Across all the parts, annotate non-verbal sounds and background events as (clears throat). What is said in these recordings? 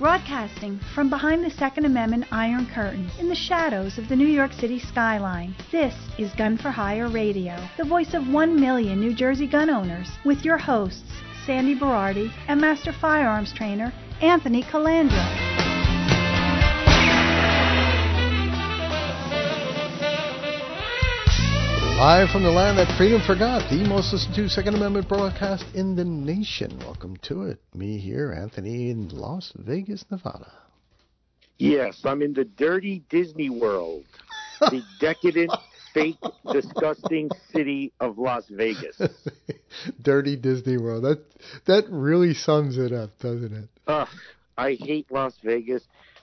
Broadcasting from behind the Second Amendment Iron Curtain in the shadows of the New York City skyline, this is Gun for Hire Radio, the voice of one million New Jersey gun owners, with your hosts, Sandy Berardi and Master Firearms Trainer Anthony Colandro. Live from the land that freedom forgot, the most listened to Second Amendment broadcast in the nation. Welcome to it. Me here, Anthony, in Las Vegas, Nevada. Yes, I'm in the dirty Disney World, the decadent, (laughs) fake, disgusting city of Las Vegas. (laughs) dirty Disney World. That that really sums it up, doesn't it? Ugh, I hate Las Vegas.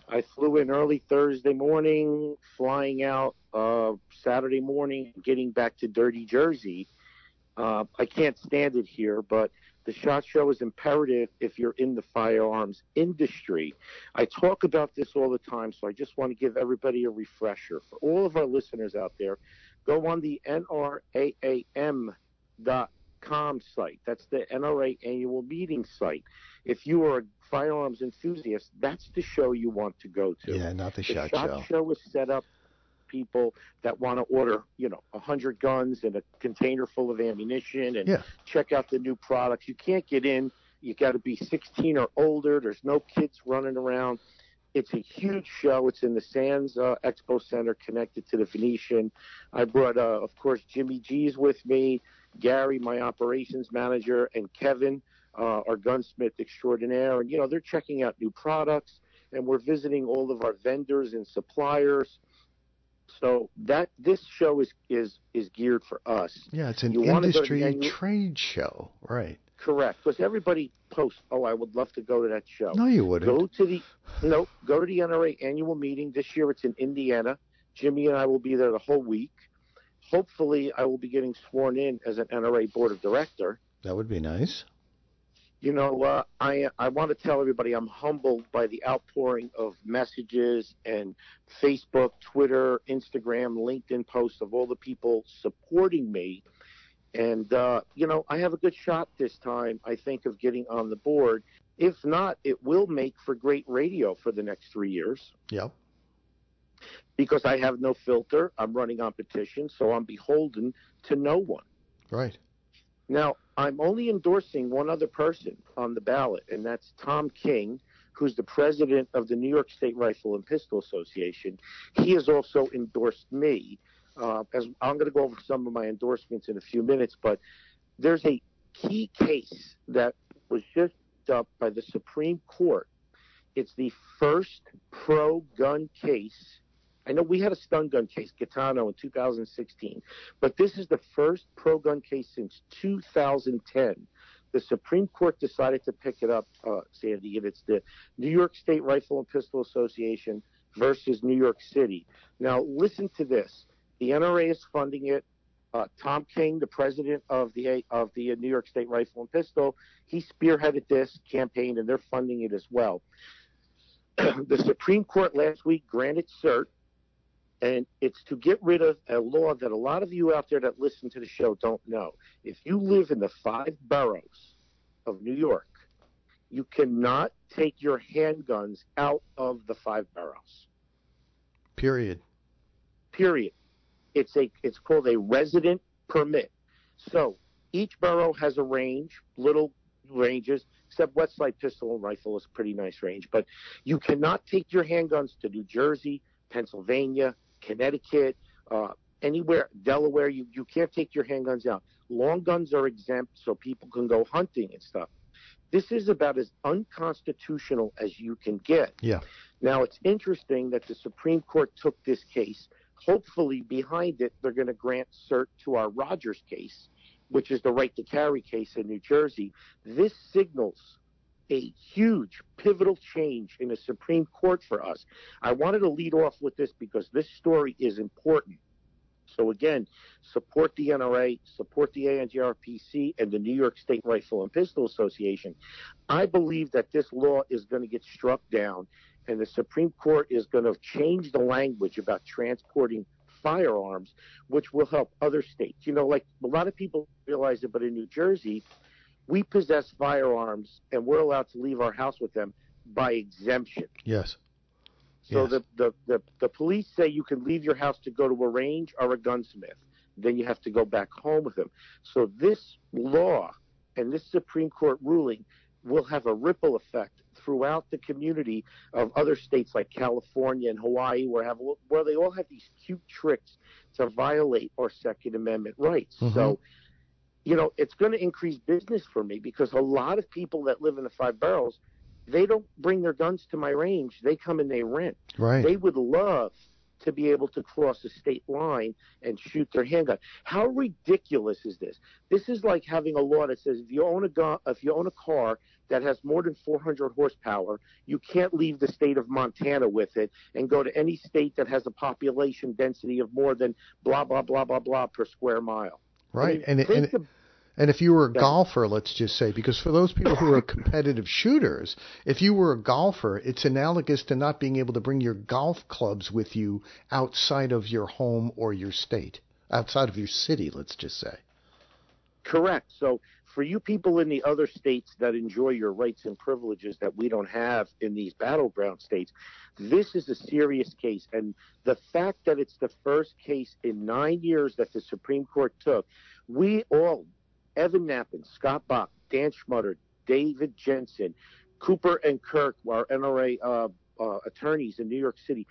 I flew in early Thursday morning, flying out uh, Saturday morning, getting back to Dirty Jersey. Uh, I can't stand it here, but the SHOT Show is imperative if you're in the firearms industry. I talk about this all the time, so I just want to give everybody a refresher. For all of our listeners out there, go on the NRAAM.com site. That's the NRA annual meeting site. If you are a firearms enthusiast, that's the show you want to go to. Yeah, not the, show. the shot, shot show. show is set up people that want to order, you know, a hundred guns and a container full of ammunition and Yeah. check out the new products. You can't get in. You got to be 16 or older. There's no kids running around. It's a huge show. It's in the Sands uh, Expo Center, connected to the Venetian. I brought, uh, of course, Jimmy G's with me, Gary, my operations manager, and Kevin, uh, our gunsmith extraordinaire. And you know, they're checking out new products, and we're visiting all of our vendors and suppliers. So that this show is is is geared for us. Yeah, it's an You industry annual- trade show, right? Correct, because everybody posts, "Oh, I would love to go to that show." No, you wouldn't. Go to the no, go to the NRA annual meeting this year. It's in Indiana. Jimmy and I will be there the whole week. Hopefully, I will be getting sworn in as an NRA board of director. That would be nice. You know, uh, I I want to tell everybody I'm humbled by the outpouring of messages and Facebook, Twitter, Instagram, LinkedIn posts of all the people supporting me. And uh, you know, I have a good shot this time. I think of getting on the board. If not, it will make for great radio for the next three years Yep. because I have no filter. I'm running on petition, so I'm beholden to no one. Right. Now, I'm only endorsing one other person on the ballot, and that's Tom King, who's the president of the New York State Rifle and Pistol Association. He has also endorsed me. Uh, as I'm going to go over some of my endorsements in a few minutes, but there's a key case that was just up by the Supreme Court. It's the first pro-gun case. I know we had a stun gun case, Caetano, in 2016. But this is the first pro gun case since 2010. The Supreme Court decided to pick it up, uh, Sandy, and it's the New York State Rifle and Pistol Association versus New York City. Now, listen to this. The NRA is funding it. Uh, Tom King, the president of the of the New York State Rifle and Pistol, he spearheaded this campaign, and they're funding it as well. (clears throat) the Supreme Court last week granted cert and it's to get rid of a law that a lot of you out there that listen to the show don't know. If you live in the five boroughs of New York, you cannot take your handguns out of the five boroughs. Period. Period. It's a it's called a resident permit. So each borough has a range, little ranges, except Westside Pistol and Rifle is a pretty nice range. But you cannot take your handguns to New Jersey, Pennsylvania, Connecticut, uh, anywhere, Delaware. You, you can't take your handguns out. Long guns are exempt so people can go hunting and stuff. This is about as unconstitutional as you can get. Yeah. Now, it's interesting that the Supreme Court took this case. Hopefully, behind it, they're going to grant cert to our Rogers case, which is the right to carry case in New Jersey. This signals a huge pivotal change in the Supreme Court for us. I wanted to lead off with this because this story is important. So again, support the NRA, support the ANJRPC, and the New York State Rifle and Pistol Association. I believe that this law is going to get struck down, and the Supreme Court is going to change the language about transporting firearms, which will help other states. You know, like a lot of people realize it, but in New Jersey, we possess firearms and we're allowed to leave our house with them by exemption. Yes. So Yes. the, the, the, the police say you can leave your house to go to a range or a gunsmith. Then you have to go back home with them. So this law and this Supreme Court ruling will have a ripple effect throughout the community of other states like California and Hawaii, where have where they all have these cute tricks to violate our Second Amendment rights. Mhm. So, you know, it's going to increase business for me because a lot of people that live in the Five Boroughs, they don't bring their guns to my range. They come and they rent. Right. They would love to be able to cross a state line and shoot their handgun. How ridiculous is this? This is like having a law that says if you own a gun, if you own a car that has more than 400 horsepower, you can't leave the state of Montana with it and go to any state that has a population density of more than blah blah blah blah blah per square mile. I right. mean, and it, and it- And if you were a golfer, let's just say, because for those people who are (laughs) competitive shooters, if you were a golfer, it's analogous to not being able to bring your golf clubs with you outside of your home or your state, outside of your city, let's just say. Correct. So for you people in the other states that enjoy your rights and privileges that we don't have in these battleground states, this is a serious case. And the fact that it's the first case in nine years that the Supreme Court took, we all, Evan Nappen, Scott Bach, Dan Schmutter, David Jensen, Cooper and Kirk, our NRA uh, uh, attorneys in New York City,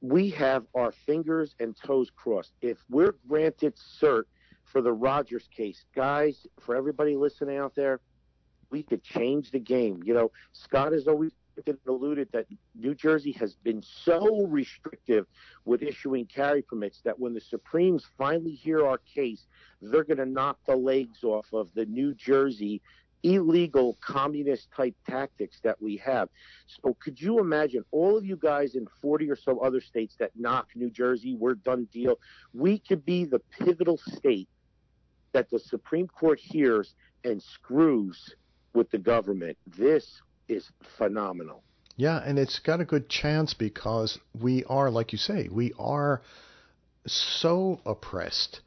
we have our fingers and toes crossed. If we're granted cert for the Rogers case, guys, for everybody listening out there, we could change the game. You know, Scott has always alluded that New Jersey has been so restrictive with issuing carry permits that when the Supremes finally hear our case, they're going to knock the legs off of the New Jersey illegal communist type tactics that we have. So could you imagine all of you guys in 40 or so other states that knock New Jersey, we're done deal. We could be the pivotal state that the Supreme Court hears and screws with the government. This is phenomenal. Yeah, and it's got a good chance because we are, like you say, we are so oppressed.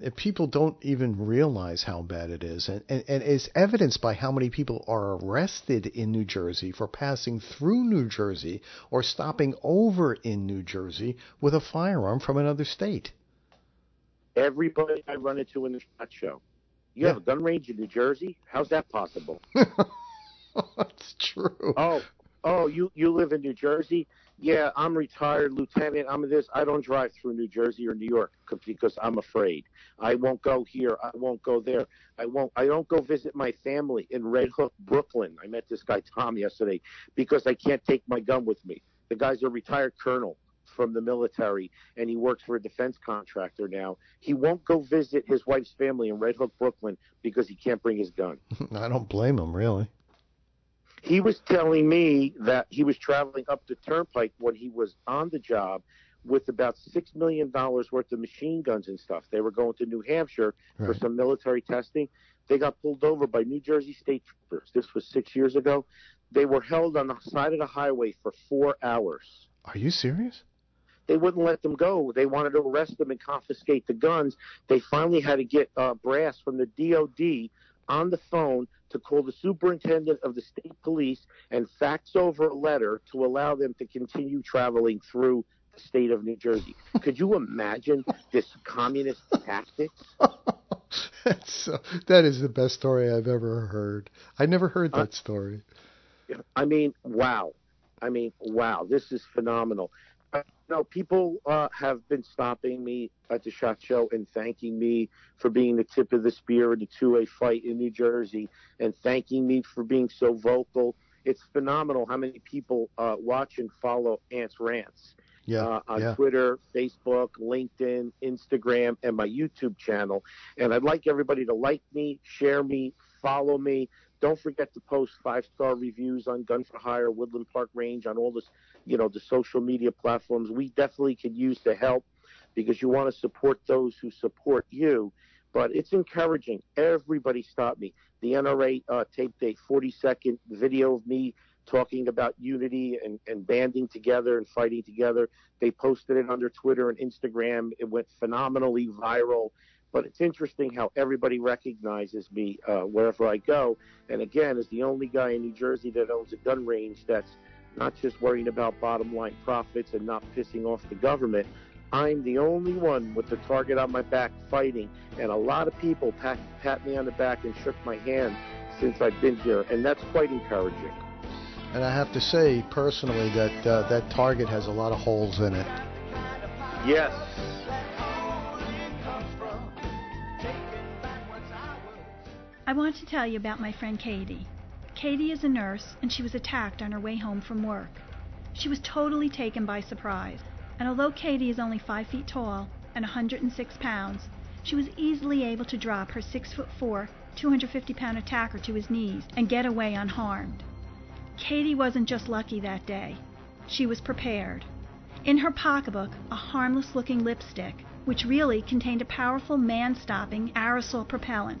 that People don't even realize how bad it is. And, and, and it's evidenced by how many people are arrested in New Jersey for passing through New Jersey or stopping over in New Jersey with a firearm from another state. Everybody I run into in the shot show. You have a gun range in New Jersey? How's that possible? (laughs) (laughs) That's true. Oh, oh, you you live in New Jersey? Yeah, I'm retired lieutenant. I'm this. I don't drive through New Jersey or New York because I'm afraid. I won't go here. I won't go there. I won't. I don't go visit my family in Red Hook, Brooklyn. I met this guy Tom yesterday because I can't take my gun with me. The guy's a retired colonel from the military and he works for a defense contractor now. He won't go visit his wife's family in Red Hook, Brooklyn because he can't bring his gun. (laughs) I don't blame him, really. He was telling me that he was traveling up the turnpike when he was on the job with about six million dollars worth of machine guns and stuff. They were going to New Hampshire for some military testing. They got pulled over by New Jersey state troopers. This was six years ago. They were held on the side of the highway for four hours. Are you serious? They wouldn't let them go. They wanted to arrest them and confiscate the guns. They finally had to get uh, brass from the DOD on the phone to call the superintendent of the state police and fax over a letter to allow them to continue traveling through the state of New Jersey. (laughs) Could you imagine this communist tactics? (laughs) That's that is the best story I've ever heard. I never heard uh, that story. I mean, wow. I mean, wow. This is phenomenal. You know, people uh, have been stopping me at the shot show and thanking me for being the tip of the spear in the two-way fight in New Jersey, and thanking me for being so vocal. It's phenomenal how many people uh, watch and follow Ants Rants Yeah, uh, on yeah. Twitter, Facebook, LinkedIn, Instagram, and my YouTube channel. And I'd like everybody to like me, share me, follow me. Don't forget to post five star reviews on Gun for Hire, Woodland Park Range, on all this, you know, the social media platforms. We definitely could use the help because you want to support those who support you. But it's encouraging. Everybody stopped me. The NRA uh, taped a 40 second video of me talking about unity and, and banding together and fighting together. They posted it under Twitter and Instagram. It went phenomenally viral. But it's interesting how everybody recognizes me uh, wherever I go. And again, as the only guy in New Jersey that owns a gun range that's not just worrying about bottom line profits and not pissing off the government, I'm the only one with the target on my back fighting. And a lot of people pat, pat me on the back and shook my hand since I've been here. And that's quite encouraging. And I have to say personally that uh, that target has a lot of holes in it. Yes. I want to tell you about my friend Katie. Katie is a nurse, and she was attacked on her way home from work. She was totally taken by surprise, and although Katie is only 5 feet tall and 106 pounds, she was easily able to drop her 6 foot 4, 250 pound attacker to his knees and get away unharmed. Katie wasn't just lucky that day, she was prepared. In her pocketbook, a harmless looking lipstick, which really contained a powerful man stopping aerosol propellant.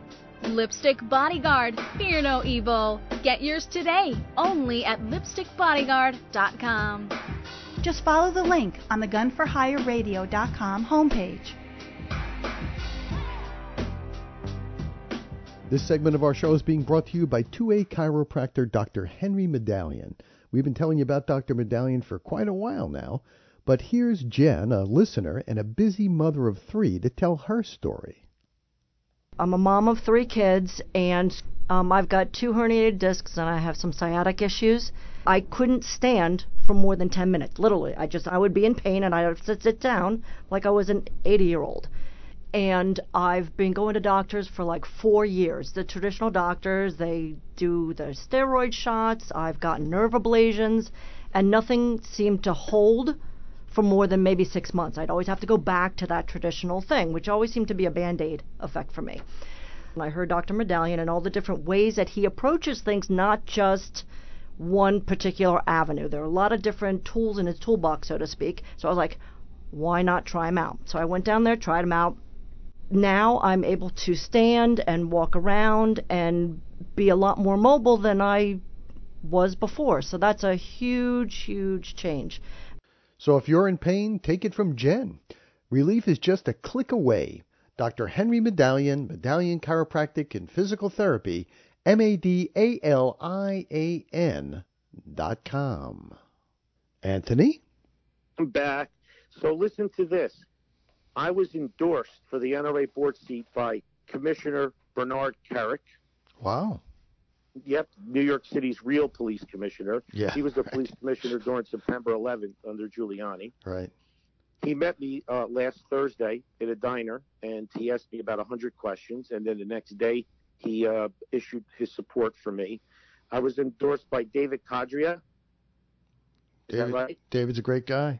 Lipstick Bodyguard, fear no evil. Get yours today, only at lipstickbodyguard.com. Just follow the link on the gunforhireradio.com homepage. This segment of our show is being brought to you by 2A chiropractor Dr. Henry Madalian. We've been telling you about Dr. Madalian for quite a while now, but here's Jen, a listener and a busy mother of three, to tell her story. I'm a mom of three kids, and um, I've got two herniated discs, and I have some sciatic issues. I couldn't stand for more than 10 minutes, literally. I just I would be in pain, and I'd have to sit down like I was an 80 year old. And I've been going to doctors for like four years. The traditional doctors, they do the steroid shots. I've gotten nerve ablations, and nothing seemed to hold for more than maybe six months. I'd always have to go back to that traditional thing, which always seemed to be a band aid effect for me. I heard Dr. Madalian and all the different ways that he approaches things, not just one particular avenue. There are a lot of different tools in his toolbox, so to speak. So I was like, why not try them out? So I went down there, tried them out. Now I'm able to stand and walk around and be a lot more mobile than I was before. So that's a huge, huge change. So if you're in pain, take it from Jen. Relief is just a click away. Dr. Henry Madalian, Madalian Chiropractic and Physical Therapy, M A D A L I A N dot com. Anthony? I'm back. So listen to this. I was endorsed for the NRA board seat by Commissioner Bernard Kerik. Wow. Yep, New York City's real police commissioner. Yeah. He was the right. police commissioner during September 11th under Giuliani. Right. He met me uh, last Thursday at a diner, and he asked me about 100 questions. And then the next day, he uh, issued his support for me. I was endorsed by David Codrea. Is David, right? David's a great guy.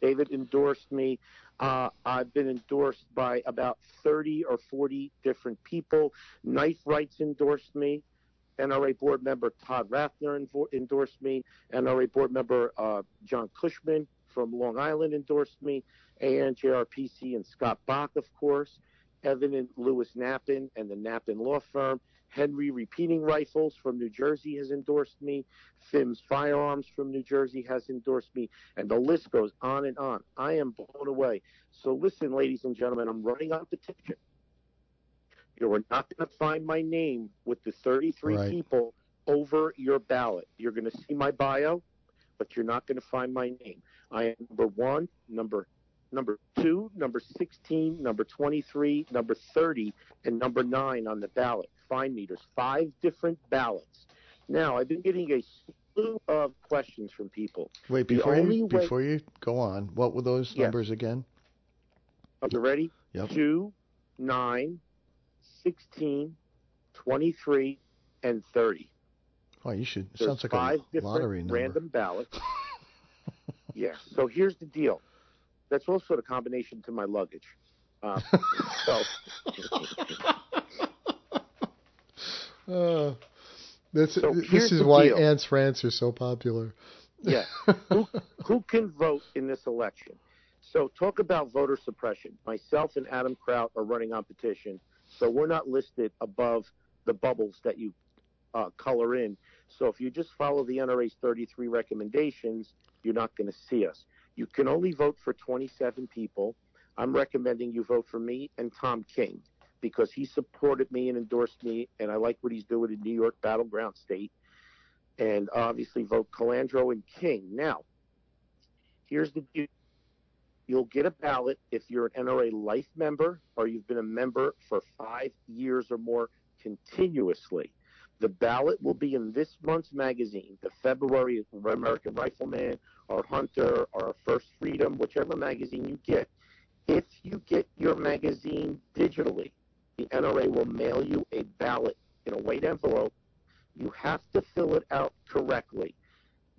David endorsed me. Uh, I've been endorsed by about 30 or 40 different people. Knife Rights endorsed me. NRA board member Todd Rathner endorsed me. NRA board member uh, John Cushman from Long Island endorsed me. ANJRPC and Scott Bach, of course. Evan and Lewis Nappen and the Nappen Law Firm. Henry Repeating Rifles from New Jersey has endorsed me. Fims Firearms from New Jersey has endorsed me. And the list goes on and on. I am blown away. So listen, ladies and gentlemen, I'm running on petition. You are not going to find my name with the 33 Right. people over your ballot. You're going to see my bio, but you're not going to find my name. I am number one, number number two, number 16, number 23, number 30, and number nine on the ballot. Find me. There's five different ballots. Now, I've been getting a slew of questions from people. Wait, before you way- before you go on, what were those numbers again? Are you ready? Yep. 2, 9, 16, 23, and 30. Oh, you should. There's sounds like five a different random ballots. (laughs) yeah. So here's the deal. That's also the combination to my luggage. Uh, (laughs) so Uh, that's So this is why deal. Ant's rants are so popular. yeah, who, (laughs) who can vote in this election? So talk about voter suppression. Myself and Adam Kraut are running on petition, so we're not listed above the bubbles that you uh, color in. So if you just follow the NRA's 33 recommendations, you're not going to see us. You can only vote for 27 people. I'm recommending you vote for me and Tom King because he supported me and endorsed me, and I like what he's doing in New York battleground state. And obviously vote Colandro and King. Now, here's the. You'll get a ballot if you're an NRA life member or you've been a member for five years or more continuously. The ballot will be in this month's magazine, the February American Rifleman or Hunter or First Freedom, whichever magazine you get. If you get your magazine digitally, the NRA will mail you a ballot in a white envelope. You have to fill it out correctly.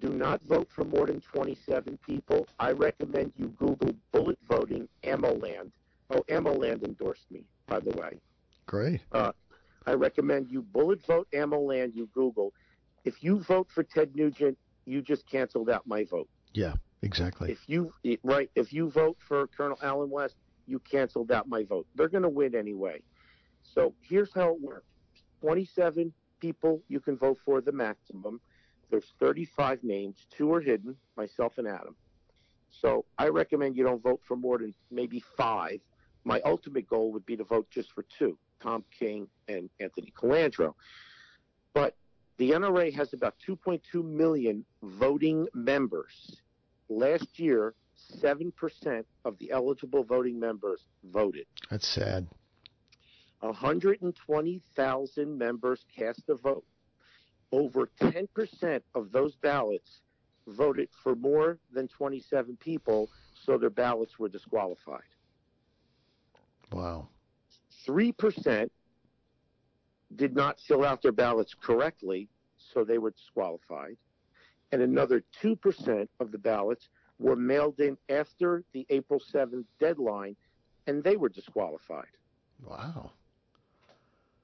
Do not vote for more than 27 people. I recommend you Google bullet voting Ammoland. Oh, Ammoland endorsed me, by the way. Great. Uh, I recommend you bullet vote Ammoland, you Google. If you vote for Ted Nugent, you just canceled out my vote. Yeah, exactly. If you right, if you vote for Colonel Allen West, you canceled out my vote. They're going to win anyway. So here's how it works: 27 people you can vote for the maximum. There's 35 names. Two are hidden, myself and Adam. So I recommend you don't vote for more than maybe five. My ultimate goal would be to vote just for two, Tom King and Anthony Colandro. But the NRA has about 2.2 million voting members. Last year, 7% of the eligible voting members voted. That's sad. 120,000 members cast a vote. Over 10% of those ballots voted for more than 27 people, so their ballots were disqualified. Wow. 3% did not fill out their ballots correctly, so they were disqualified. And another 2% of the ballots were mailed in after the April 7th deadline, and they were disqualified. Wow.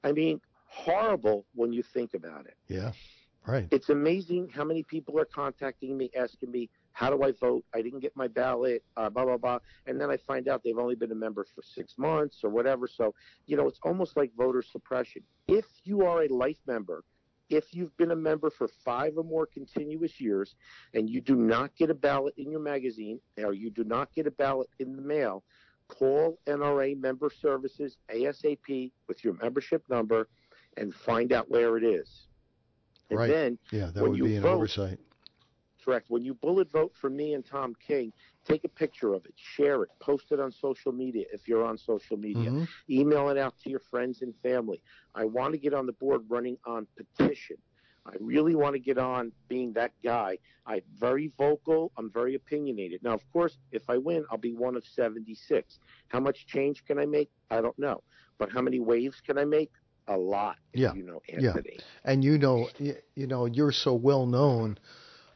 I mean, horrible when you think about it. Yeah. Right. It's amazing how many people are contacting me, asking me, how do I vote? I didn't get my ballot, uh, blah, blah, blah. And then I find out they've only been a member for six months or whatever. So, you know, it's almost like voter suppression. If you are a life member, if you've been a member for five or more continuous years and you do not get a ballot in your magazine or you do not get a ballot in the mail, call NRA Member Services ASAP with your membership number and find out where it is. And Right. then Yeah, that when would you be an vote- oversight. correct. When you bullet vote for me and Tom King, take a picture of it, share it, post it on social media if you're on social media, Mhm. email it out to your friends and family. I want to get on the board running on petition. I really want to get on being that guy. I'm very vocal. I'm very opinionated. Now, of course, if I win, I'll be one of 76. How much change can I make? I don't know. But how many waves can I make? A lot. if Yeah. You know, Yeah. And you know you, you know you're so well known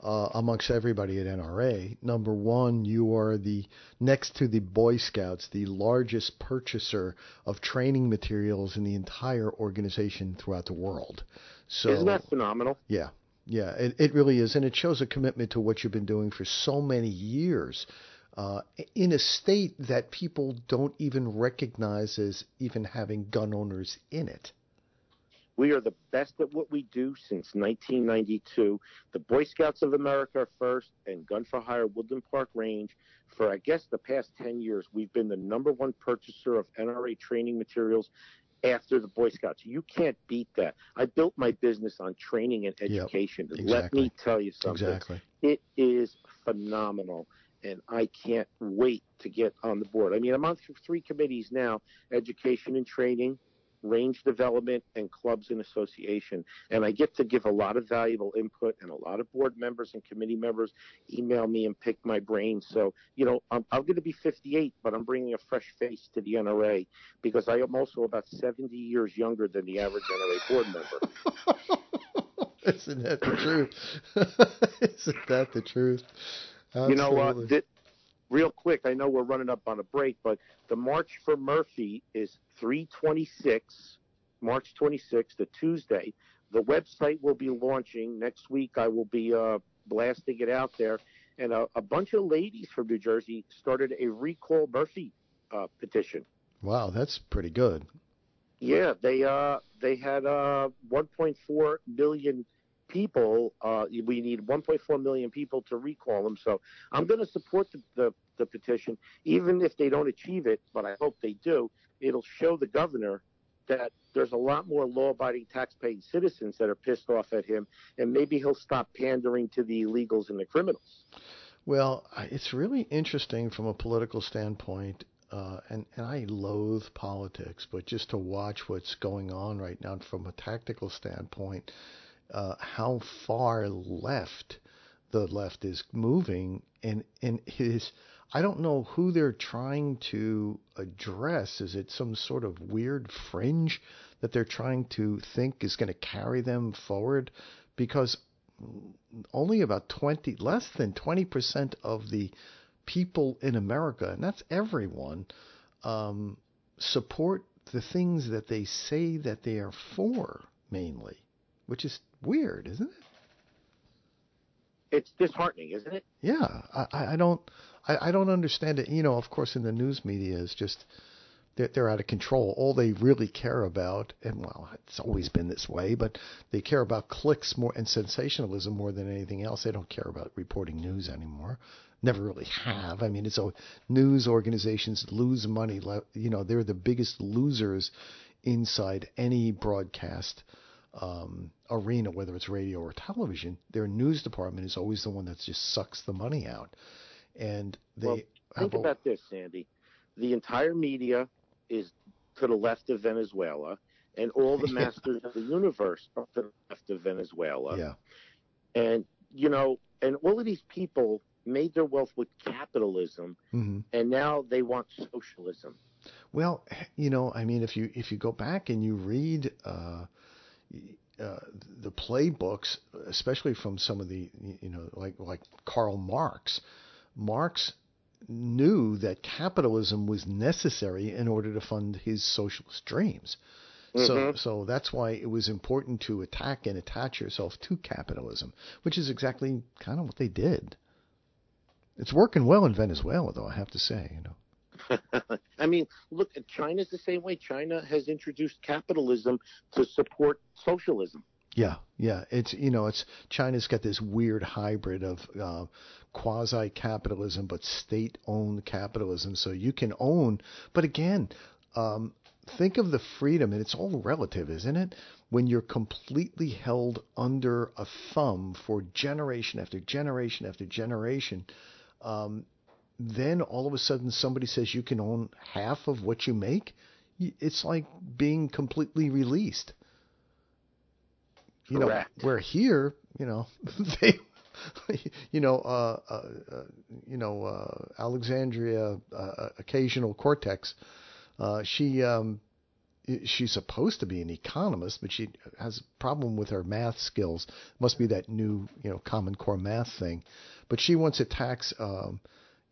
uh, amongst everybody at NRA. Number one, you are the next to the Boy Scouts, the largest purchaser of training materials in the entire organization throughout the world. So Isn't that phenomenal? yeah, yeah, it, it really is, and it shows a commitment to what you've been doing for so many years. Uh, in a state that people don't even recognize as even having gun owners in it. We are the best at what we do since 1992. The Boy Scouts of America are first, and Gun for Hire Woodland Park Range. For I guess the past 10 years, we've been the number one purchaser of NRA training materials after the Boy Scouts. You can't beat that. I built my business on training and Yep, education. Let exactly. me tell you something. Exactly. It is phenomenal, and I can't wait to get on the board. I mean, I'm on three committees now education and training, range development, and clubs and association. And I get to give a lot of valuable input, and a lot of board members and committee members email me and pick my brain. So, you know, I'm, I'm going to be 58, but I'm bringing a fresh face to the NRA because I am also about 70 years younger than the average NRA board member. (laughs) Isn't that the truth? (laughs) Isn't that the truth? You know, uh, Absolutely. Real quick, I know we're running up on a break, but the March for Murphy is 326, March 26th, a Tuesday. The website will be launching next week. I will be uh, blasting it out there. And a, a bunch of ladies from New Jersey started a Recall Murphy uh, petition. wow, that's pretty good. Yeah, they uh they had uh 1.4 million people. Uh, we need 1.4 million people to recall them. So I'm going to support the, the the petition, even if they don't achieve it. But I hope they do. It'll show the governor that there's a lot more law-abiding, tax-paying citizens that are pissed off at him, and maybe he'll stop pandering to the illegals and the criminals. Well, it's really interesting from a political standpoint, uh, and and I loathe politics, but just to watch what's going on right now from a tactical standpoint, uh, how far left the left is moving, and and his. I don't know who they're trying to address. Is it some sort of weird fringe that they're trying to think is going to carry them forward? Because only about 20, less than 20% of the people in America, and that's everyone, um, support the things that they say that they are for, mainly, which is weird, isn't it? It's disheartening, isn't it? Yeah, I, I don't, I, I don't understand it. You know, of course, in the news media is just they're, they're out of control. All they really care about, and well, it's always been this way, but they care about clicks more and sensationalism more than anything else. They don't care about reporting news anymore. Never really have. I mean, it's a news organizations lose money. You know, they're the biggest losers inside any broadcast um, arena, whether it's radio or television. Their news department is always the one that just sucks the money out, and they Well, Think a- about this, Sandy. The entire media is to the left of Venezuela, and all the Yeah. (laughs) masters of the universe are to the left of Venezuela. yeah. And, you know, and all of these people made their wealth with capitalism, hmm and now they want socialism. Well, you know, I mean, if you if you go back and you read uh, uh, the playbooks, especially from some of the you know like like Karl Marx, Marx knew that capitalism was necessary in order to fund his socialist dreams. So Mhm. so that's why it was important to attack and attach yourself to capitalism, which is exactly kind of what they did. It's working well in Venezuela, though I have to say. You know. (laughs) I mean, look, China's the same way. China has introduced capitalism to support socialism. Yeah, yeah. It's you know, it's China's got this weird hybrid of uh, quasi-capitalism but state-owned capitalism. So you can own, but again, um, think of the freedom, and it's all relative, isn't it? when you're completely held under a thumb for generation after generation after generation, um, then all of a sudden somebody says you can own half of what you make, it's like being completely released. You Correct. know, where here, you know, (laughs) they, you know, uh, uh, uh you know, uh, Alexandria, uh, occasional cortex, uh, she, um, she's supposed to be an economist, but she has a problem with her math skills. Must be that new, you know, Common Core math thing. But she wants a tax, um,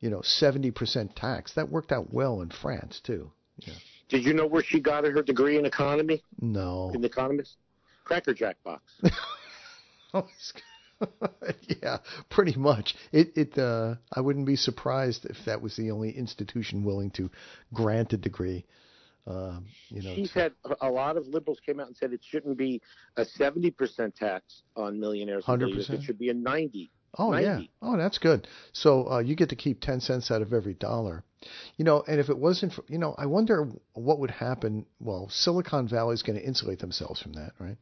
you know, 70% tax. That worked out well in France too. Yeah. Did you know where she got her degree in economy? No. In economist? Cracker Jack box. (laughs) oh, (laughs) yeah, pretty much. It it uh, I wouldn't be surprised if that was the only institution willing to grant a degree. Uh, you know, she said a lot of liberals came out and said it shouldn't be a seventy percent tax on millionaires. Hundred percent. It should be a ninety. Oh 90. yeah. Oh, that's good. So uh, you get to keep ten cents out of every dollar. You know, and if it wasn't for, you know, I wonder what would happen. Well, Silicon Valley is going to insulate themselves from that, right?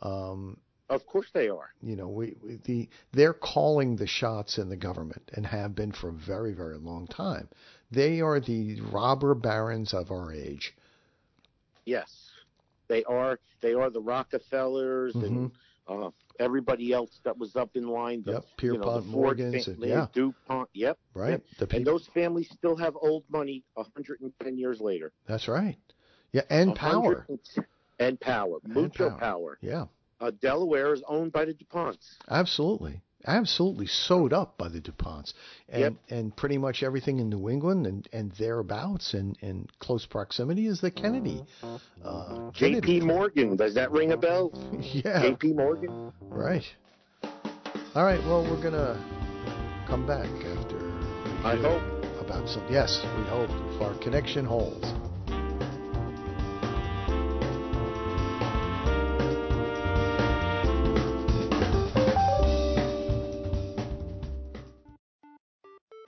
Um, of course they are. You know, we, we the they're calling the shots in the government and have been for a very very long time. They are the robber barons of our age. Yes, they are. They are the Rockefellers mm-hmm. and uh, everybody else that was up in line. The, yep, Pierpont you know, the Morgans, and, yeah, Dupont. Yep, right. Yep. and those families still have old money 110 years later. That's right. Yeah, and power. And power, mucho power. power. Yeah. Uh, Delaware is owned by the DuPonts. Absolutely absolutely sewed up by the DuPonts. And yep. and pretty much everything in New England and, and thereabouts and in close proximity is the Kennedy. Uh, J.P. Morgan, does that ring a bell? (laughs) yeah. J.P. Morgan? Right. All right, well, we're going to come back after. I hope. About some, yes, we hope, if our connection holds.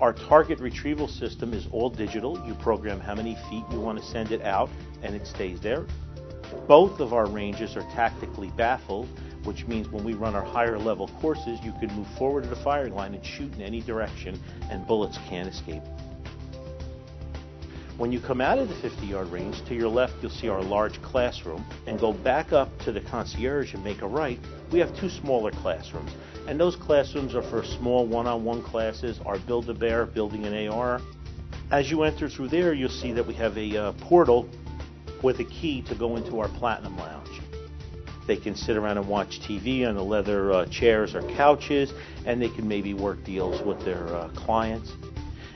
Our target retrieval system is all digital. You program how many feet you want to send it out, and it stays there. Both of our ranges are tactically baffled, which means when we run our higher level courses, you can move forward to the firing line and shoot in any direction, and bullets can't escape. When you come out of the 50 yard range, to your left you'll see our large classroom, and go back up to the concierge and make a right. We have two smaller classrooms. And those classrooms are for small one on one classes, our Build a Bear, building an AR. As you enter through there, you'll see that we have a uh, portal with a key to go into our Platinum Lounge. They can sit around and watch TV on the leather uh, chairs or couches, and they can maybe work deals with their uh, clients.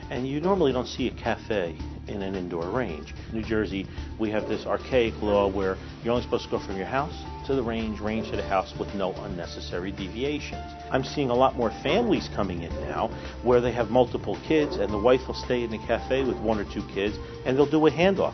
And you normally don't see a cafe in an indoor range. New Jersey, we have this archaic law where you're only supposed to go from your house to the range, range to the house with no unnecessary deviations. I'm seeing a lot more families coming in now where they have multiple kids and the wife will stay in the cafe with one or two kids and they'll do a handoff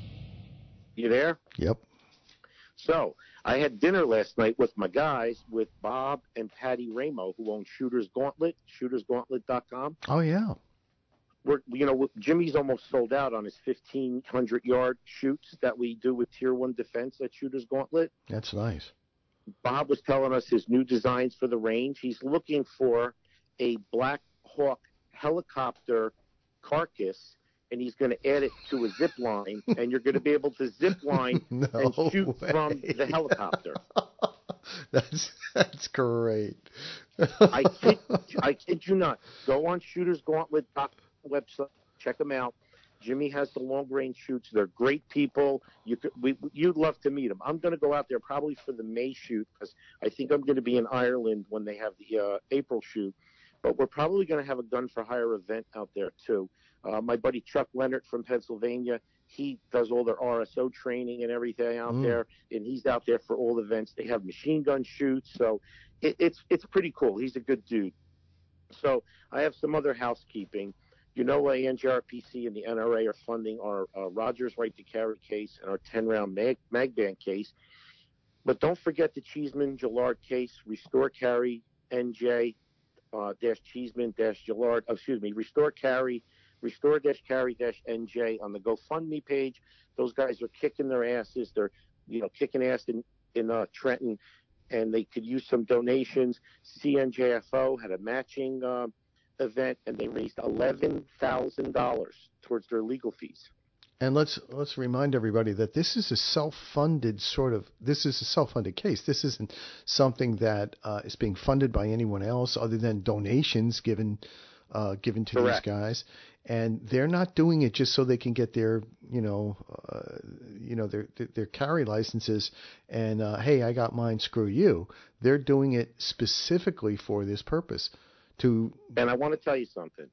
You there? Yep. So I had dinner last night with my guys, with Bob and Patty Ramo, who own Shooters Gauntlet, shootersgauntlet.com. Oh yeah. We're, you know, Jimmy's almost sold out on his 1,500 yard shoots that we do with Tier 1 defense at Shooters Gauntlet. That's nice. Bob was telling us his new designs for the range. He's looking for a Black Hawk helicopter carcass and he's going to add it to a zip line, and you're going to be able to zip (laughs) line no and shoot way. from the helicopter. (laughs) that's that's great. I kid, I kid you not. Go on Shooters Gauntlet website, check them out. Jimmy has the long range shoots. They're great people. You could, we, you'd love to meet them. I'm going to go out there probably for the May shoot because I think I'm going to be in Ireland when they have the uh, April shoot. But we're probably going to have a gun for hire event out there too. Uh, my buddy Chuck Leonard from Pennsylvania, he does all their RSO training and everything out Mm. there, and he's out there for all the events. They have machine gun shoots, so it, it's it's pretty cool. He's a good dude. So I have some other housekeeping. You know, ANJRPC and the NRA are funding our uh, Rogers right to carry case and our 10 round mag, mag ban case. But don't forget the Cheeseman Gillard case, Restore Carry NJ uh, dash Cheeseman dash Gillard, oh, excuse me, Restore Carry, Restore dash Carry dash NJ on the GoFundMe page. Those guys are kicking their asses. They're, you know, kicking ass in, in uh, Trenton, and they could use some donations. CNJFO had a matching uh, event, and they raised eleven thousand dollars towards their legal fees. And let's let's remind everybody that this is a self-funded sort of this is a self-funded case. This isn't something that uh, is being funded by anyone else other than donations given uh, given to Correct. these guys. And they're not doing it just so they can get their you know uh, you know their their, carry licenses and uh, hey I got mine screw you. They're doing it specifically for this purpose to And I want to tell you something.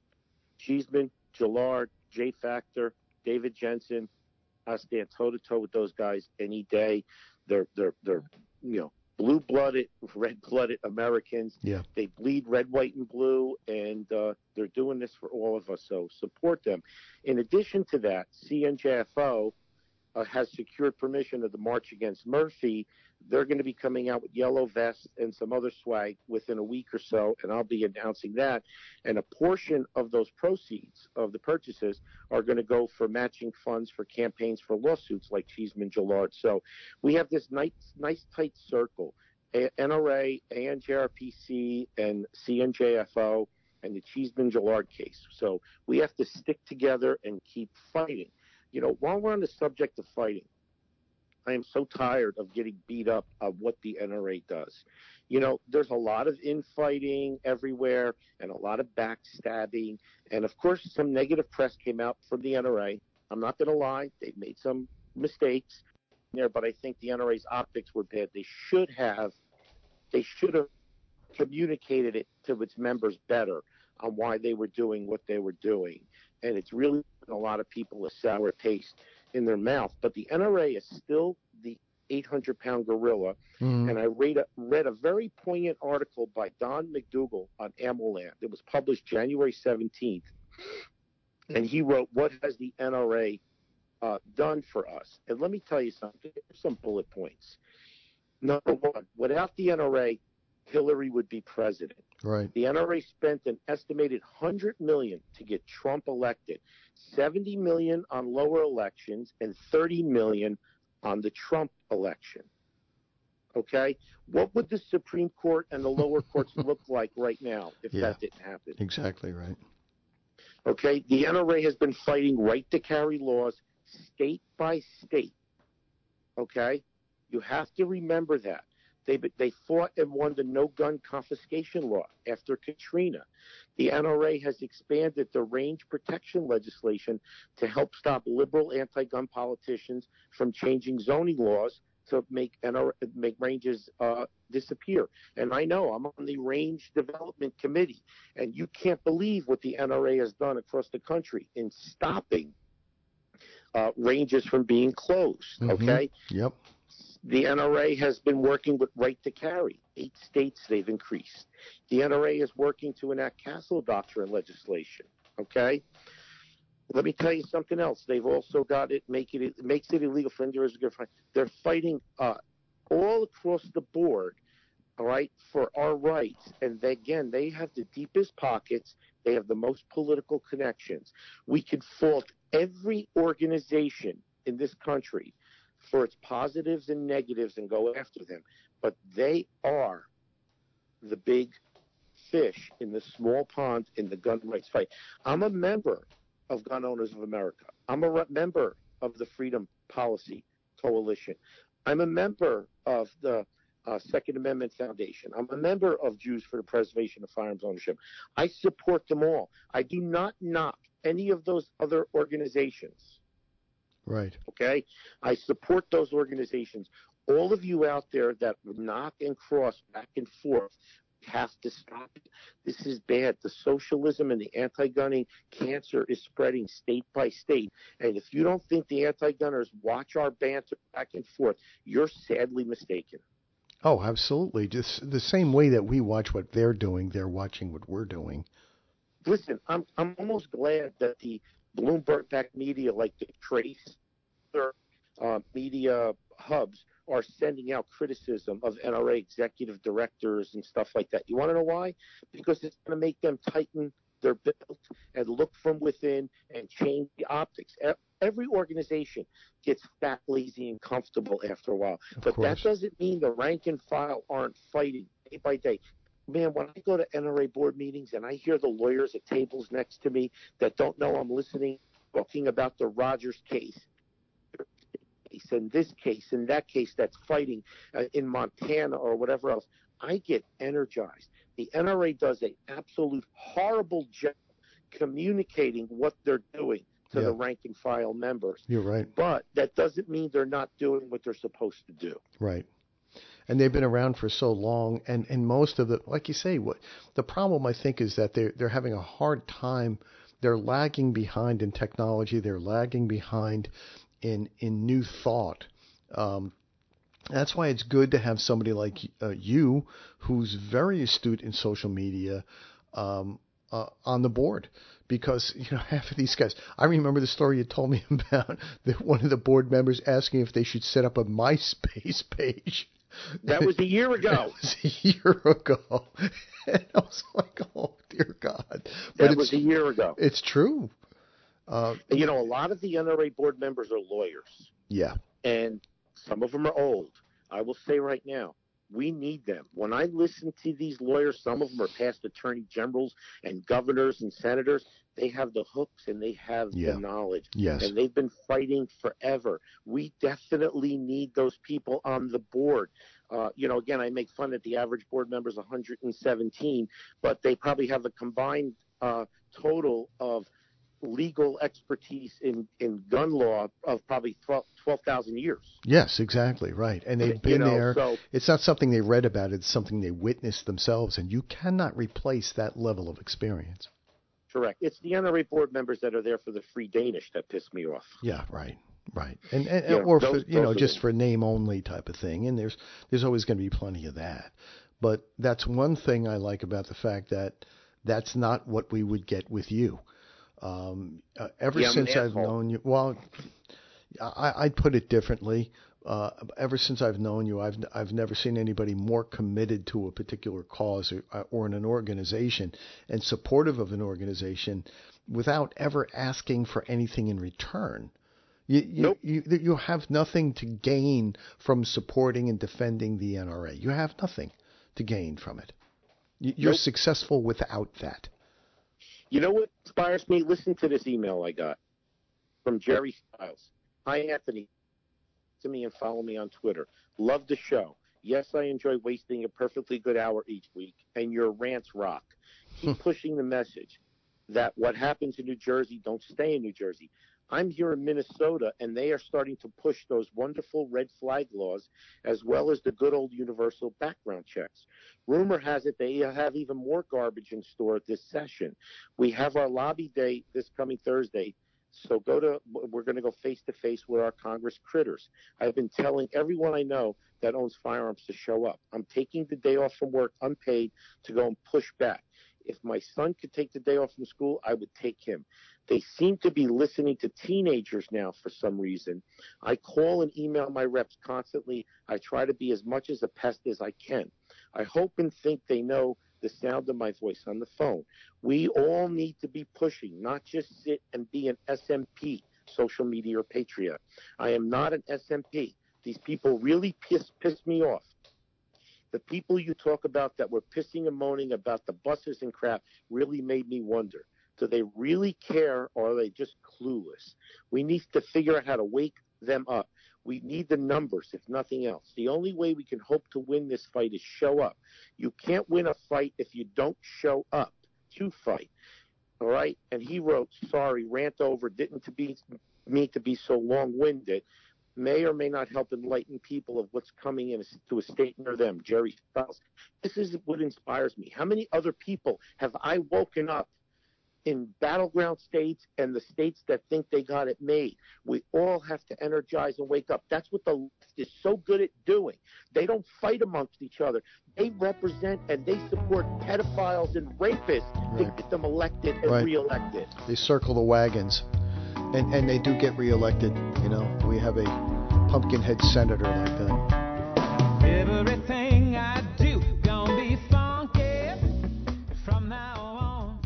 Cheeseman, Gillard, J Factor, David Jensen, I stand toe to toe with those guys any day. They're they're they're you know blooded, red blooded Americans. Yeah. They bleed red, white, and blue, and uh, they're doing this for all of us. So support them. In addition to that, CNJFO uh, has secured permission of the March Against Murphy. They're going to be coming out with yellow vests and some other swag within a week or so, and I'll be announcing that. And a portion of those proceeds of the purchases are going to go for matching funds for campaigns for lawsuits like Cheeseman Gillard. So we have this nice, nice tight circle. NRA, ANJRPC, and CNJFO, and the Cheeseman Gillard case. So we have to stick together and keep fighting. You know, while we're on the subject of fighting, I am so tired of getting beat up of what the NRA does. You know, there's a lot of infighting everywhere and a lot of backstabbing. And of course, some negative press came out from the NRA. I'm not going to lie, they've made some mistakes there, but I think the NRA's optics were bad. They should have, they should have communicated it to its members better on why they were doing what they were doing. And it's really a lot of people a sour taste in their mouth. But the NRA is still the 800 pound gorilla. Mhm. And I read a, read a very poignant article by Don McDougall on AmmoLand. It was published January 17th. And he wrote, What has the NRA uh, done for us? And let me tell you something, some bullet points. Number one, without the NRA, Hillary would be president. right. The NRA spent an estimated 100 million to get Trump elected, 70 million on lower elections and 30 million on the Trump election. Okay? What would the Supreme Court and the lower (laughs) courts look like right now if Yeah. that didn't happen? Exactly right. Okay? The NRA has been fighting right to carry laws state by state. Okay? You have to remember that. They, they fought and won the no gun confiscation law after Katrina. The NRA has expanded the range protection legislation to help stop liberal anti gun politicians from changing zoning laws to make NRA, make ranges uh, disappear. And I know I'm on the range development committee, and you can't believe what the NRA has done across the country in stopping uh, ranges from being closed. Mhm. Okay, Yep. the NRA has been working with right to carry. Eight states they've increased. The NRA is working to enact castle doctrine legislation. Okay. Let me tell you something else. They've also got it make it it makes it illegal for individuals to fight. They're fighting uh, all across the board, all right, for our rights. And they, again, they have the deepest pockets. They have the most political connections. We could fault every organization in this country for its positives and negatives and go after them. But they are the big fish in the small pond in the gun rights fight. I'm a member of Gun Owners of America. I'm a member of the Freedom Policy Coalition. I'm a member of the uh, Second Amendment Foundation. I'm a member of Jews for the Preservation of Firearms Ownership. I support them all. I do not knock any of those other organizations. Right. Okay, I support those organizations. All of you out there that knock and cross back and forth have to stop it. This is bad. The socialism and the anti-gunning cancer is spreading state by state. And if you don't think the anti-gunners watch our banter back and forth, you're sadly mistaken. Oh, absolutely. Just the same way that we watch what they're doing, they're watching what we're doing. Listen, I'm I'm almost glad that the Bloomberg backed media like the Trace, other uh, media hubs are sending out criticism of NRA executive directors and stuff like that. You want to know why? Because it's going to make them tighten their belt and look from within and change the optics. Every organization gets fat, lazy, and comfortable after a while. Of but that doesn't mean the rank and file aren't fighting day by day. Man, when I go to NRA board meetings and I hear the lawyers at tables next to me that don't know I'm listening talking about the Rogers case, case and this case and that case that's fighting uh, in Montana or whatever else, I get energized. The NRA does an absolute horrible job communicating what they're doing to Yeah. the rank and file members. You're right. But that doesn't mean they're not doing what they're supposed to do. Right. And they've been around for so long, and, and most of the, like you say, what the problem I think is that they're they're having a hard time. They're lagging behind in technology. They're lagging behind in in new thought. Um, that's why it's good to have somebody like uh, you, who's very astute in social media, um, uh, on the board. Because (laughs) you know half of these guys. I remember the story you told me (laughs) about that one of the board members asking if they should set up a (laughs) MySpace page. That was a year ago. That was a year ago, (laughs) and I was like, "Oh dear God!" But That was a year ago. it's true. Uh, you know, a lot of the NRA board members are lawyers. yeah, and some of them are old. I will say right now, we need them. When I listen to these lawyers, some of them are past attorney generals and governors and senators. They have the hooks and they have Yeah. the knowledge, yes, and they've been fighting forever. We definitely need those people on the board. Uh, you know, again, I make fun that the average board member is 117, but they probably have a combined uh, total of legal expertise in, in gun law of probably 12 12,000 years. yes, exactly right. And they've You been know, there. So It's not something they read about. It's something they witnessed themselves, and you cannot replace that level of experience. correct. It's the NRA board members that are there for the free Danish that piss me off. Yeah, right, right, and, and Yeah, or for you know just for name only type of thing. And there's there's always going to be plenty of that. But that's one thing I like about the fact that that's not what we would get with you. Um, uh, ever Yeah, since I've known you, well, I, I'd put it differently. Uh, ever since I've known you, I've I've never seen anybody more committed to a particular cause or, or in an organization and supportive of an organization without ever asking for anything in return. You, you, Nope. you, you have nothing to gain from supporting and defending the NRA. You have nothing to gain from it. You, you're Nope. successful without that. You know what inspires me? Listen to this email I got from Jerry Stiles. Hi, Anthony. To me and follow me on Twitter. Love the show. Yes, I enjoy wasting a perfectly good hour each week, and your rants rock. Keep hmm. pushing the message that what happens in New Jersey don't stay in New Jersey. I'm here in Minnesota, and they are starting to push those wonderful red flag laws as well as the good old universal background checks. Rumor has it they have even more garbage in store this session. We have our lobby day this coming Thursday So go to, we're going to go face to face with our Congress critters. I've been telling everyone I know that owns firearms to show up. I'm taking the day off from work unpaid to go and push back. If my son could take the day off from school, I would take him. They seem to be listening to teenagers now for some reason. I call and email my reps constantly. I try to be as much as a pest as I can. I hope and think they know the sound of my voice on the phone. We all need to be pushing, not just sit and be an SMP, social media or patriot. I am not an SMP. These people really piss, piss me off. The people you talk about that were pissing and moaning about the buses and crap really made me wonder. Do they really care or are they just clueless? We need to figure out how to wake them up. We need the numbers, if nothing else. The only way we can hope to win this fight is show up. You can't win a fight if you don't show up to fight. All right. And he wrote, sorry, rant over, didn't to be mean to be so long winded. May or may not help enlighten people of what's coming into a state near them. Jerry Styles. This is what inspires me. How many other people have I woken up in battleground states and the states that think they got it made. We all have to energize and wake up. That's what the left is so good at doing. They don't fight amongst each other. They represent and they support pedophiles and rapists right. to get them elected and right. reelected. They circle the wagons. And and they do get reelected. You know, we have a pumpkinhead senator like that. Everything I do gonna be funky from now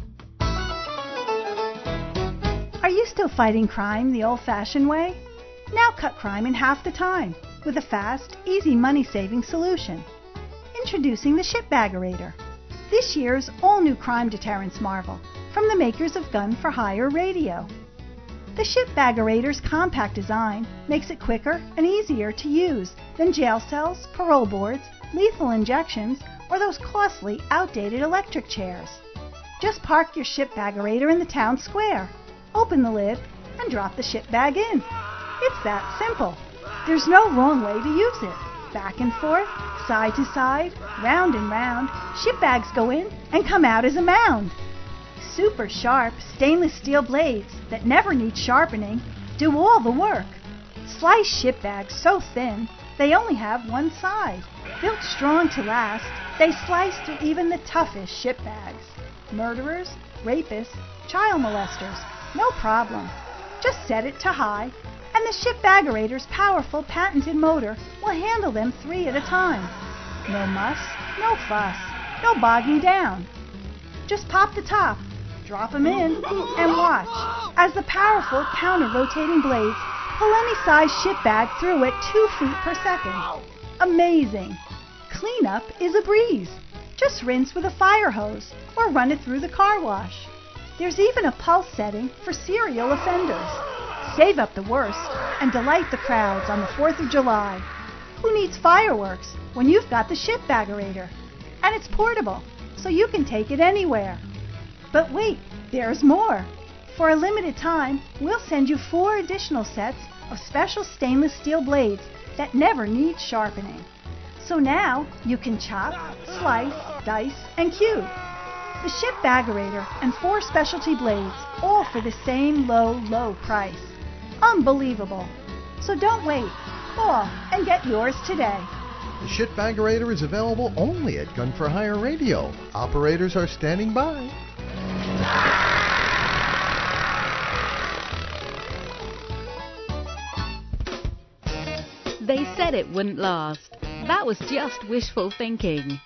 Are you still fighting crime the old fashioned way? Now cut crime in half the time with a fast, easy money saving solution. Introducing the Shipbaggerator, this year's all new crime deterrence marvel from the makers of Gun for Hire Radio. The Shipbaggerator's compact design makes it quicker and easier to use than jail cells, parole boards, lethal injections, or those costly, outdated electric chairs. Just park your Shipbaggerator in the town square open the lid, and drop the ship bag in. It's that simple. There's no wrong way to use it. Back and forth, side to side, round and round, ship bags go in and come out as a mound. Super sharp stainless steel blades that never need sharpening do all the work. Slice ship bags so thin they only have one side. Built strong to last, they slice through even the toughest ship bags. Murderers, rapists, child molesters, no problem. Just set it to high, and the Shipbaggerator's powerful patented motor will handle them three at a time. No muss, no fuss, no bogging down. Just pop the top, drop 'em in, and watch as the powerful counter-rotating blades pull any size ship bag through at two feet per second. Amazing! Cleanup is a breeze. Just rinse with a fire hose or run it through the car wash. There's even a pulse setting for serial offenders. Save up the worst and delight the crowds on the 4th of July. Who needs fireworks when you've got the Shipbaggerator? And it's portable, so you can take it anywhere. But wait, there's more. For a limited time, we'll send you four additional sets of special stainless steel blades that never need sharpening. So now you can chop, slice, dice, and cube the Shipbaggerator, and four specialty blades, all for the same low, low price. Unbelievable. So don't wait. Call and get yours today. The Shipbaggerator is available only at Gun for Hire Radio. Operators are standing by. They said it wouldn't last. That was just wishful thinking.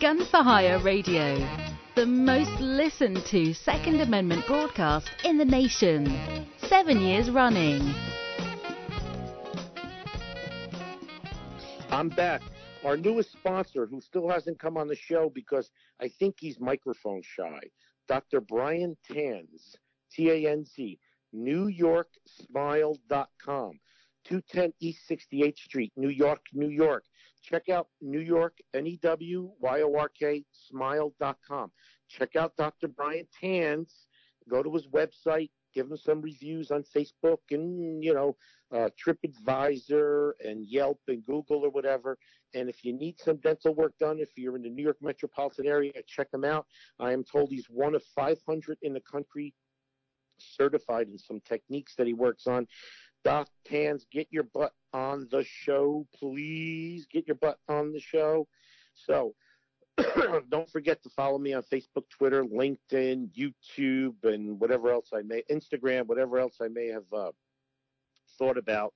Gun for Hire Radio the most listened to Second Amendment broadcast in the nation. Seven years running. I'm back. Our newest sponsor, who still hasn't come on the show because I think he's microphone shy, Dr. Brian Tanz, T A N Z, NewYorkSmile.com, 210 East 68th Street, New York, New York. Check out New York, N E W Y O R K, smile.com. Check out Dr. Brian Tanz. Go to his website, give him some reviews on Facebook and, you know, uh, TripAdvisor and Yelp and Google or whatever. And if you need some dental work done, if you're in the New York metropolitan area, check him out. I am told he's one of 500 in the country certified in some techniques that he works on. Doc Tanz, get your butt on the show, please. Get your butt on the show. So (coughs) don't forget to follow me on Facebook, Twitter, LinkedIn, YouTube, and whatever else I may, Instagram, whatever else I may have uh, thought about.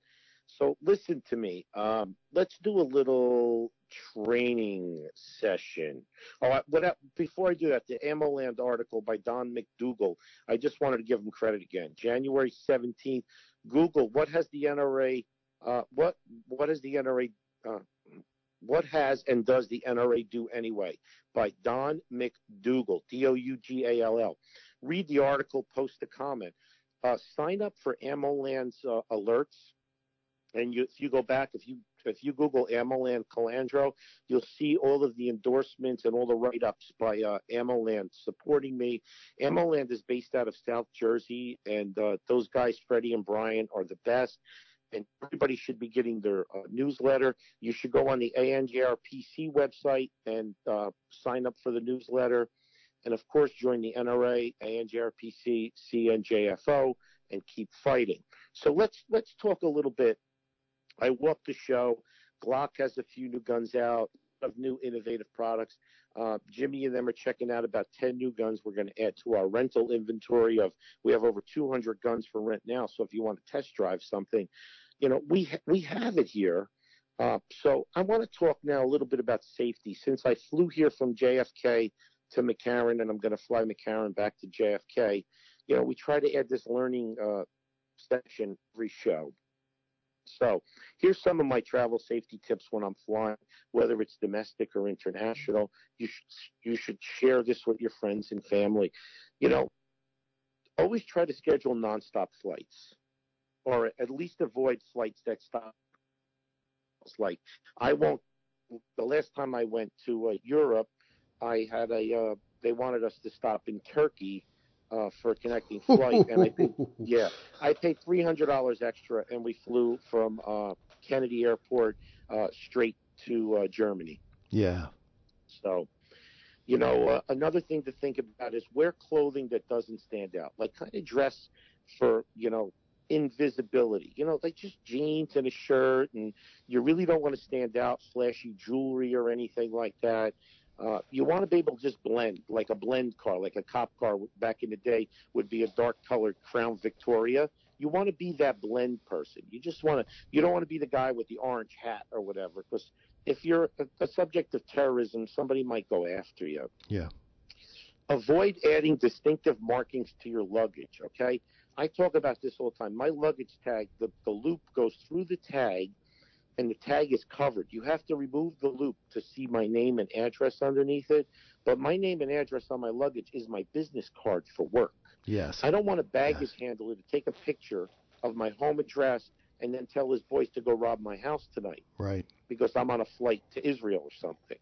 So listen to me. Um, let's do a little training session. Oh, what, before I do that, the AmmoLand article by Don McDougall, I just wanted to give him credit again. January 17th, Google, what has the NRA, uh, what, what has the NRA, uh, what has and does the NRA do anyway? By Don McDougall, D O U G A L L. Read the article, post a comment. Uh, sign up for AmmoLand's uh, alerts. And you, if you go back, if you if you Google AmmoLand Colandro, you'll see all of the endorsements and all the write-ups by uh, AmmoLand supporting me. AmmoLand is based out of South Jersey, and uh, those guys, Freddie and Brian, are the best and everybody should be getting their uh, newsletter. You should go on the ANJRPC website and uh, sign up for the newsletter. And of course, join the NRA, ANJRPC, CNJFO, and keep fighting. So let's let's talk a little bit. I walked the show. Glock has a few new guns out of new innovative products. Uh, Jimmy and them are checking out about 10 new guns we're going to add to our rental inventory of we have over 200 guns for rent now so if you want to test drive something you know we ha- we have it here. Uh, so i want to talk now a little bit about safety. Since i flew here from jfk to mccarran and i'm going to fly mccarran back to jfk you know we try to add this learning uh, section every show so here's some of my travel safety tips when I'm flying, whether it's domestic or international. You should, you should share this with your friends and family. You know, always try to schedule nonstop flights or at least avoid flights that stop. Like I won't, the last time I went to uh, Europe, I had a, uh, they wanted us to stop in Turkey uh, for a connecting flight, and I paid, (laughs) yeah, I paid three hundred dollars extra, and we flew from uh, Kennedy Airport uh, straight to uh, Germany. Yeah. So, you know, uh, another thing to think about is wear clothing that doesn't stand out, like kind of dress for you know invisibility. You know, like just jeans and a shirt, and you really don't want to stand out, flashy jewelry or anything like that. Uh, you want to be able to just blend, like a blend car, like a cop car back in the day would be a dark colored Crown Victoria. You want to be that blend person. You just want to, you don't want to be the guy with the orange hat or whatever, because if you're a, a subject of terrorism, somebody might go after you. Yeah. Avoid adding distinctive markings to your luggage, okay? I talk about this all the time. My luggage tag, the, the loop goes through the tag and the tag is covered. You have to remove the loop to see my name and address underneath it. But my name and address on my luggage is my business card for work. Yes. I don't want a baggage yes. handler to take a picture of my home address and then tell his boys to go rob my house tonight. Right. Because I'm on a flight to Israel or something.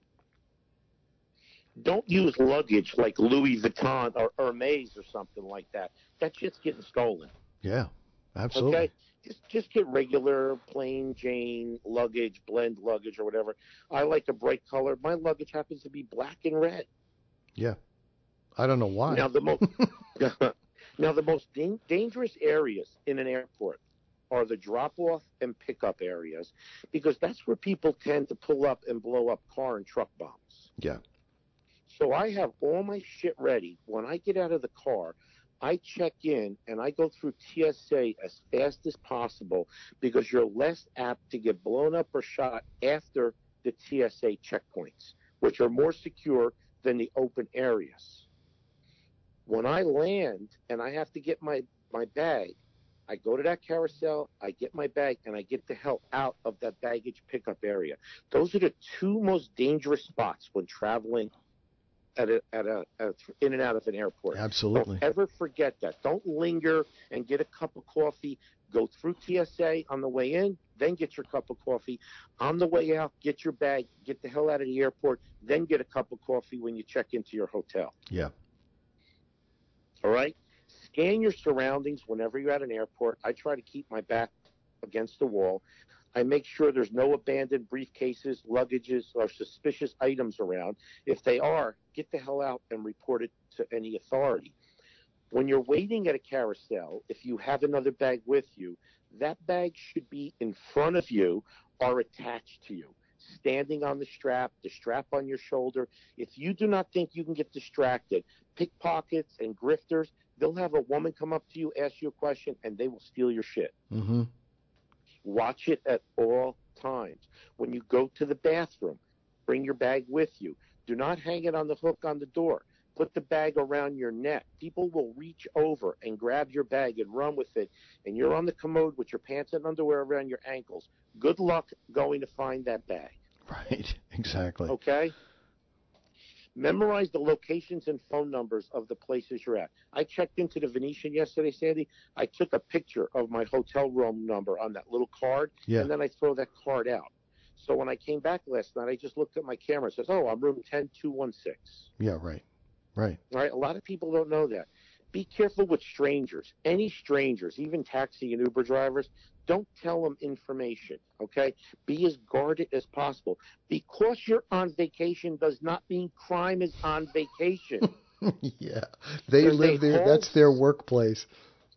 Don't use luggage like Louis Vuitton or Hermes or something like that. That shit's getting stolen. Yeah, absolutely. Okay? Just just get regular plain Jane luggage, blend luggage or whatever. I like a bright color. My luggage happens to be black and red. Yeah, I don't know why. Now the most (laughs) (laughs) now the most da- dangerous areas in an airport are the drop off and pickup areas because that's where people tend to pull up and blow up car and truck bombs. Yeah. So I have all my shit ready when I get out of the car. I check in and I go through TSA as fast as possible because you're less apt to get blown up or shot after the TSA checkpoints, which are more secure than the open areas. When I land and I have to get my, my bag, I go to that carousel, I get my bag, and I get the hell out of that baggage pickup area. Those are the two most dangerous spots when traveling at a, at a, at a, in and out of an airport. Absolutely. Don't ever forget that. Don't linger and get a cup of coffee. Go through TSA on the way in, then get your cup of coffee. On the way out, get your bag, get the hell out of the airport, then get a cup of coffee when you check into your hotel. Yeah. All right? Scan your surroundings whenever you're at an airport. I try to keep my back against the wall. I make sure there's no abandoned briefcases, luggages, or suspicious items around. If they are, get the hell out and report it to any authority. When you're waiting at a carousel, if you have another bag with you, that bag should be in front of you or attached to you, standing on the strap, the strap on your shoulder. If you do not think you can get distracted, pickpockets and grifters, they'll have a woman come up to you, ask you a question, and they will steal your shit. Mm-hmm. Watch it at all times. When you go to the bathroom, bring your bag with you. Do not hang it on the hook on the door. Put the bag around your neck. People will reach over and grab your bag and run with it, and you're on the commode with your pants and underwear around your ankles. Good luck going to find that bag. Right, (laughs) exactly. Okay? Memorize the locations and phone numbers of the places you're at. I checked into the Venetian yesterday, Sandy. I took a picture of my hotel room number on that little card, Yeah. and then I throw that card out. So when I came back last night, I just looked at my camera and says, "Oh, I'm room 10216." Yeah, right. Right. All right, a lot of people don't know that. Be careful with strangers. Any strangers, even taxi and Uber drivers, don't tell them information, okay? Be as guarded as possible. Because you're on vacation does not mean crime is on vacation. (laughs) yeah. They live a there. That's their workplace.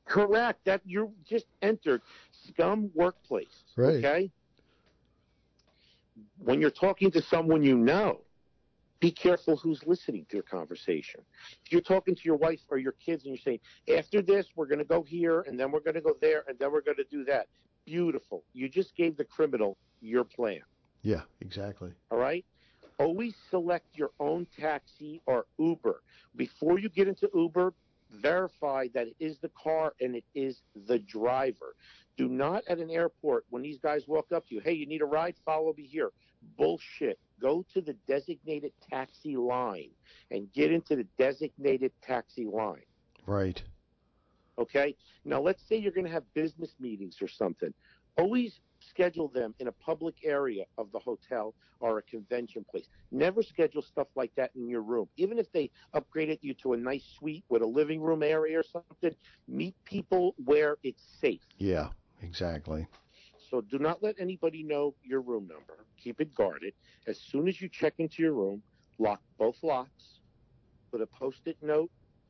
Correct. That you just entered scum workplace. Right. Okay. When you're talking to someone you know, be careful who's listening to your conversation. If you're talking to your wife or your kids and you're saying, after this, we're going to go here and then we're going to go there and then we're going to do that. Beautiful. You just gave the criminal your plan. Yeah, exactly. All right? Always select your own taxi or Uber. Before you get into Uber, verify that it is the car and it is the driver. Do not at an airport when these guys walk up to you, hey, you need a ride? Follow me here. Bullshit. Go to the designated taxi line and get into the designated taxi line. Right. Okay. Now, let's say you're going to have business meetings or something. Always schedule them in a public area of the hotel or a convention place. Never schedule stuff like that in your room. Even if they upgraded you to a nice suite with a living room area or something, meet people where it's safe. Yeah, exactly. So do not let anybody know your room number. Keep it guarded. As soon as you check into your room, lock both locks. Put a post-it note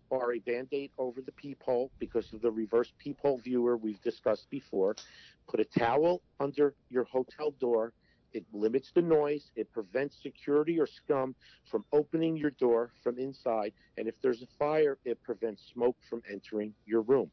or a band-aid over the peephole because of the reverse peephole viewer we've discussed before. Put a towel under your hotel door. It limits the noise. It prevents security or scum from opening your door from inside. And if there's a fire, it prevents smoke from entering your room.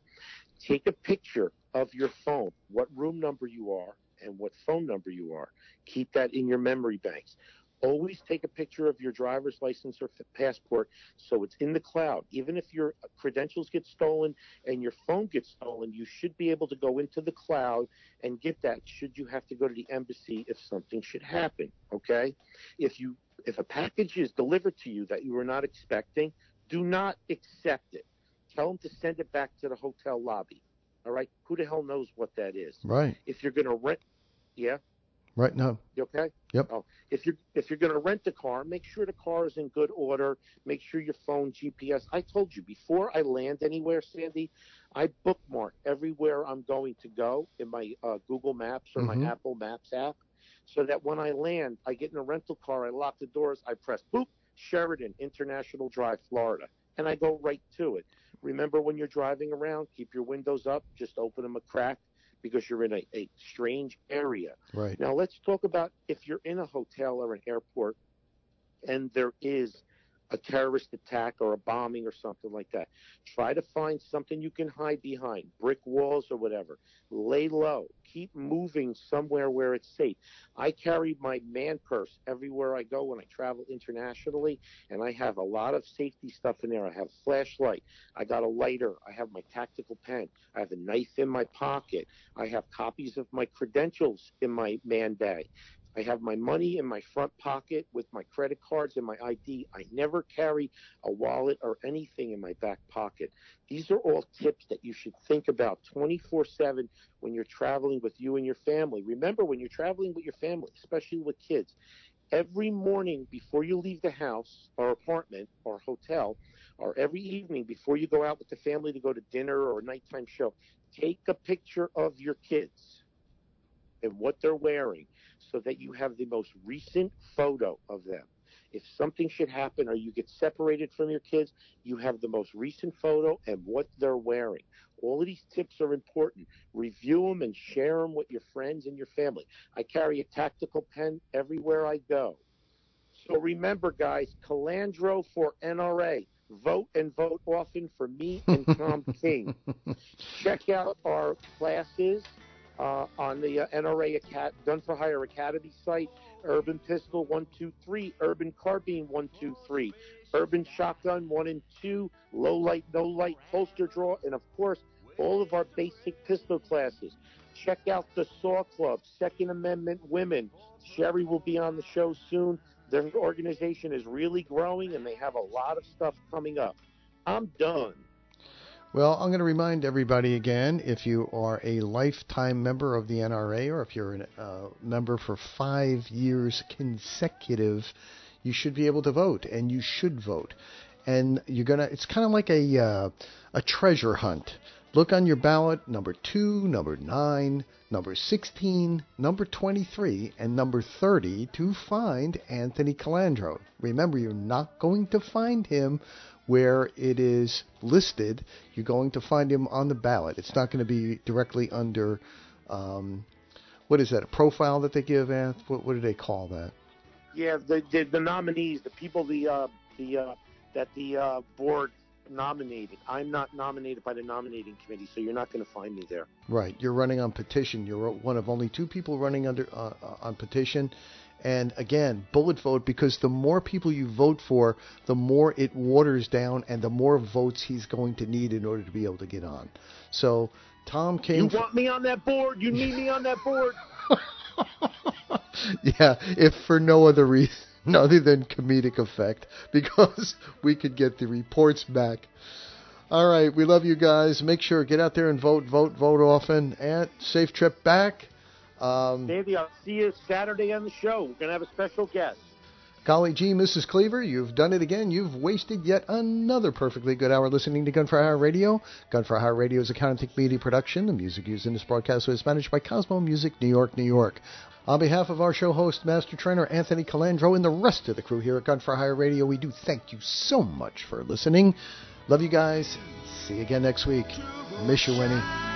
Take a picture of your phone, what room number you are and what phone number you are. Keep that in your memory banks. Always take a picture of your driver's license or passport so it's in the cloud. Even if your credentials get stolen and your phone gets stolen, you should be able to go into the cloud and get that should you have to go to the embassy if something should happen, okay? If you if a package is delivered to you that you were not expecting, do not accept it. Tell them to send it back to the hotel lobby. All right? Who the hell knows what that is? Right. If you're going to rent Yeah, Right. now. you okay? Yep. Oh, if you're if you're going to rent a car, make sure the car is in good order. Make sure your phone GPS. I told you before I land anywhere, Sandy, I bookmark everywhere I'm going to go in my uh, Google Maps or Mhm. my Apple Maps app, so that when I land, I get in a rental car, I lock the doors, I press boop, Sheraton International Drive, Florida, and I go right to it. Remember when you're driving around, keep your windows up, just open them a crack because you're in a, a strange area. Right. Now let's talk about if you're in a hotel or an airport and there is a terrorist attack or a bombing or something like that. Try to find something you can hide behind, brick walls or whatever. Lay low. Keep moving somewhere where it's safe. I carry my man purse everywhere I go when I travel internationally, and I have a lot of safety stuff in there. I have a flashlight. I got a lighter. I have my tactical pen. I have a knife in my pocket. I have copies of my credentials in my man bag. I have my money in my front pocket with my credit cards and my ID. I never carry a wallet or anything in my back pocket. These are all tips that you should think about 24 7 when you're traveling with you and your family. Remember, when you're traveling with your family, especially with kids, every morning before you leave the house or apartment or hotel, or every evening before you go out with the family to go to dinner or a nighttime show, take a picture of your kids and what they're wearing so that you have the most recent photo of them. If something should happen or you get separated from your kids, you have the most recent photo and what they're wearing. All of these tips are important. Review them and share them with your friends and your family. I carry a tactical pen everywhere I go. So remember, guys, Colandro for NRA. Vote and vote often for me and Tom King. (laughs) Check out our classes uh, on the uh, NRA Acad- Gun for Hire Academy site. Urban Pistol 123, Urban Carbine 123, Urban Shotgun 1 and 2, Low Light, No Light, Holster Draw, and of course, all of our basic pistol classes. Check out the Saw Club, Second Amendment Women. Sherry will be on the show soon. Their organization is really growing and they have a lot of stuff coming up. I'm done. Well, I'm going to remind everybody again if you are a lifetime member of the NRA or if you're a uh, member for five years consecutive, you should be able to vote and you should vote. And you're going to, it's kind of like a, uh, a treasure hunt. Look on your ballot number 2, number 9, number 16, number 23, and number 30 to find Anthony Colandro. Remember, you're not going to find him where it is listed. You're going to find him on the ballot. It's not going to be directly under, um, what is that, a profile that they give, Anth? What, what do they call that? Yeah, the, the, the nominees, the people the, uh, the, uh, that the uh, board nominated. I'm not nominated by the nominating committee, so you're not going to find me there. Right. You're running on petition. You're one of only two people running under uh, uh, on petition. And again, bullet vote because the more people you vote for, the more it waters down and the more votes he's going to need in order to be able to get on. So Tom King. You want me on that board? You need me on that board? (laughs) yeah, if for no other reason (laughs) other than comedic effect, (laughs) because we could get the reports back. All right, we love you guys. Make sure get out there and vote, vote, vote often. And safe trip back. Um, I'll see you Saturday on the show. We're gonna have a special guest. Golly gee, Mrs. Cleaver, you've done it again. You've wasted yet another perfectly good hour listening to Gun for Hire Radio. Gun for Hire Radio is a Countertech Media production. The music used in this broadcast was managed by Cosmo Music, New York, New York. On behalf of our show host, Master Trainer Anthony Colandro, and the rest of the crew here at Gun for Hire Radio, we do thank you so much for listening. Love you guys. See you again next week. Miss you, Winnie.